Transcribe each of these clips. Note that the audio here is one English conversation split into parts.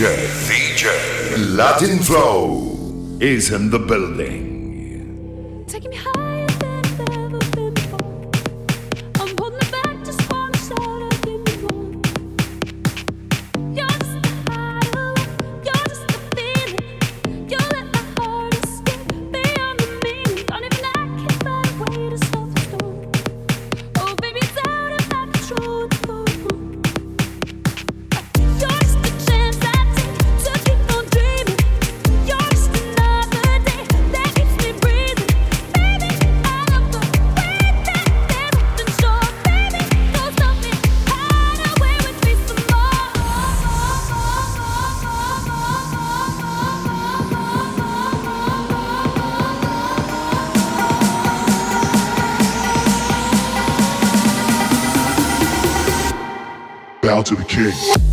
DJ, Latin Flow is in the building. Taking me high. bow to the king.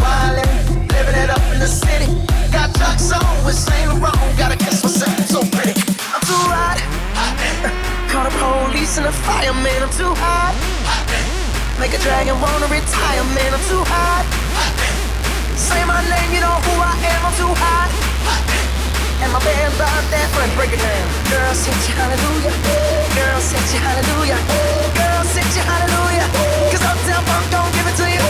Wildin', it up in the city. Got on with Saint Laurent. Gotta kiss myself, so pretty. I'm too hot. Police and fireman. I'm too hot. Make a dragon wanna retire, man. I'm too hot. Say my name, you know who I am. I'm too hot. And my band about that break it down. Girl, you hallelujah. Girl, sent you hallelujah. Girl, sent you hallelujah. Cause Uptown Funk don't give it to you.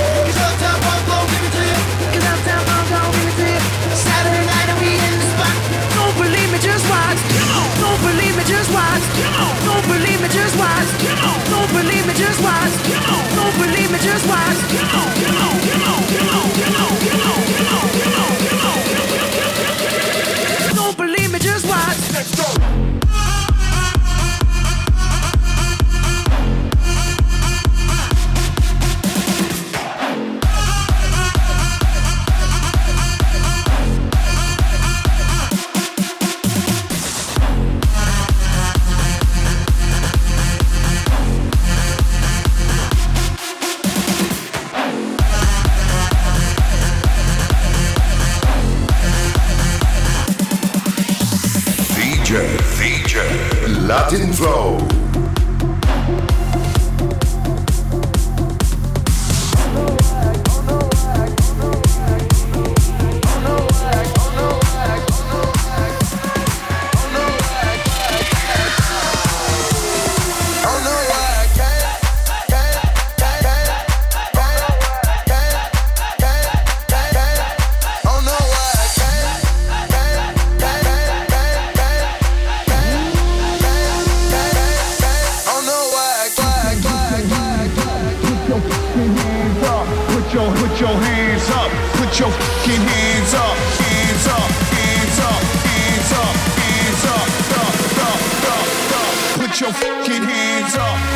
up.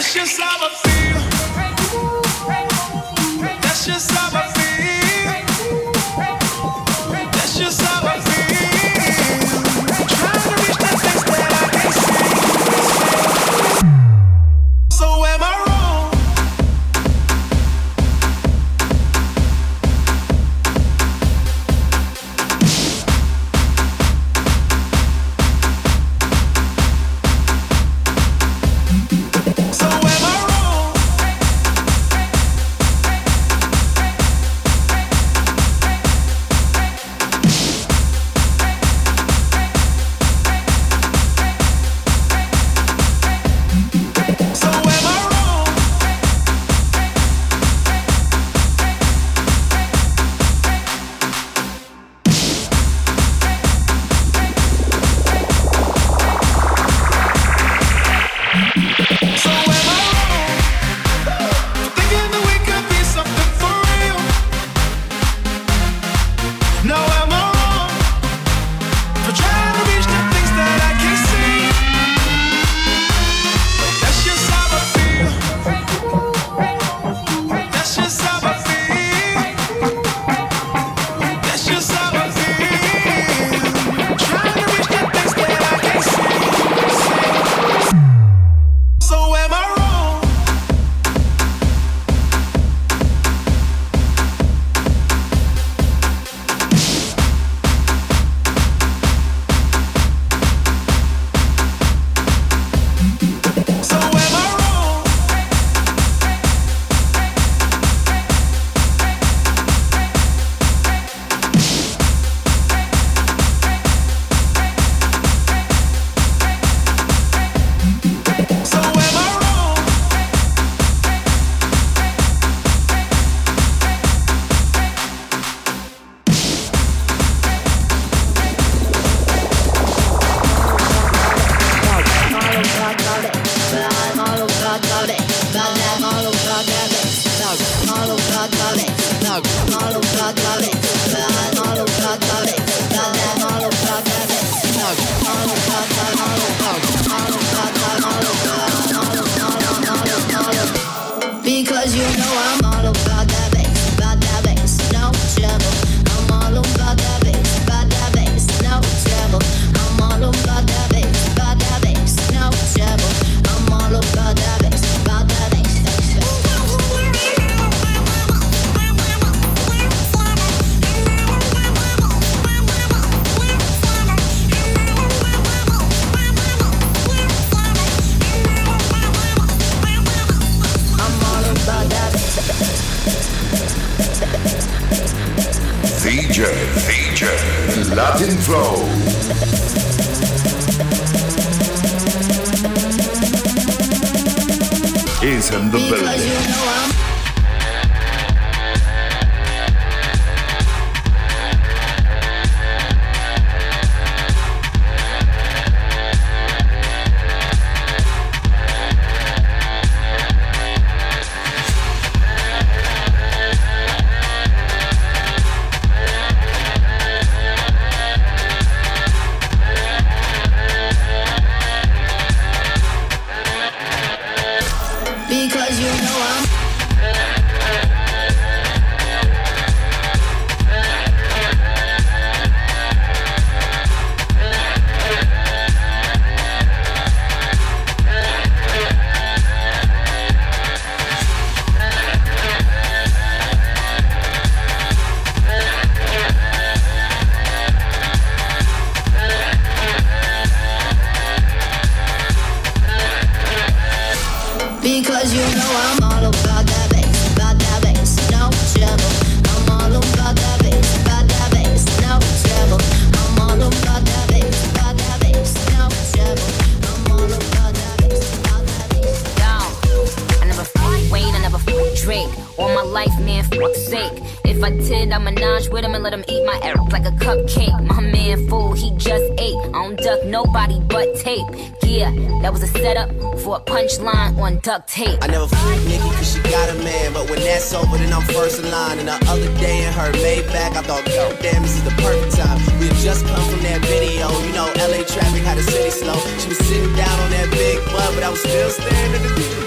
That's just how DJ, Latin Flow. is in the because building. You know because you know I'm all about that bass, about that bass, no trouble. I'm all about that bass, about that bass, no trouble. I'm all about that bass, about that bass, no trouble. I'm all about that bass, about that bass. I never I never fuck Drake. All my life, man, fuck's sake. If I did, I menage with him and let him eat my ass like a cupcake. My man, fool, he just ate. I don't duck nobody but tape. Yeah, that was a setup for a punchline on duct tape. I never fooled Nicki cause she got a man. But when that's over, then I'm first in line. And the other day in her Maybach, I thought, oh, damn, this is the perfect time. We had just come from that video. You know, LA traffic had the city slow. She was sitting down on that big butt, but I was still standing in the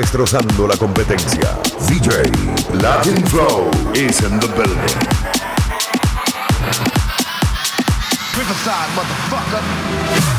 destrozando la competencia. DJ Latin Flow is in the building. Riverside, motherfucker.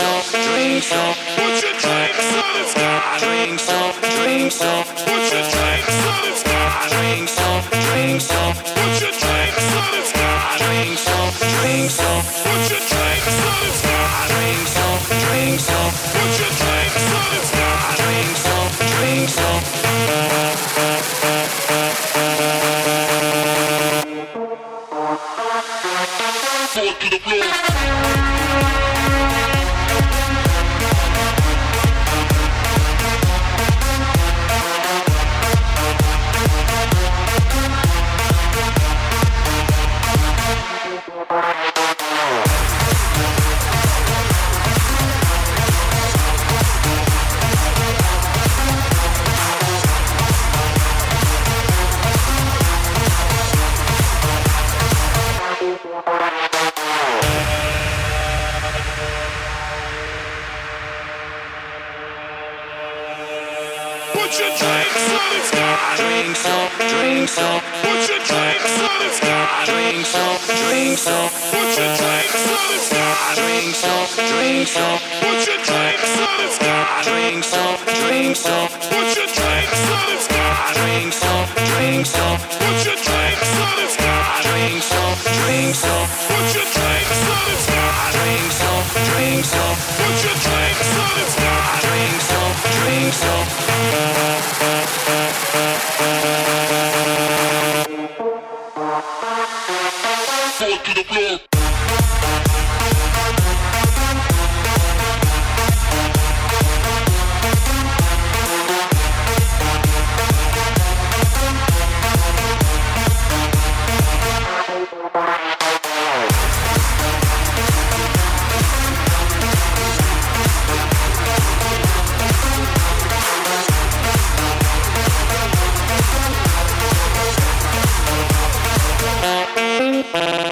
Up, drinks up. Put your drinks on the sky. Drinks up, drinks up. Put your drinks Put your drinks on the sky. I drink soap, drink put your drinks on drinks on soul to the floor. Thank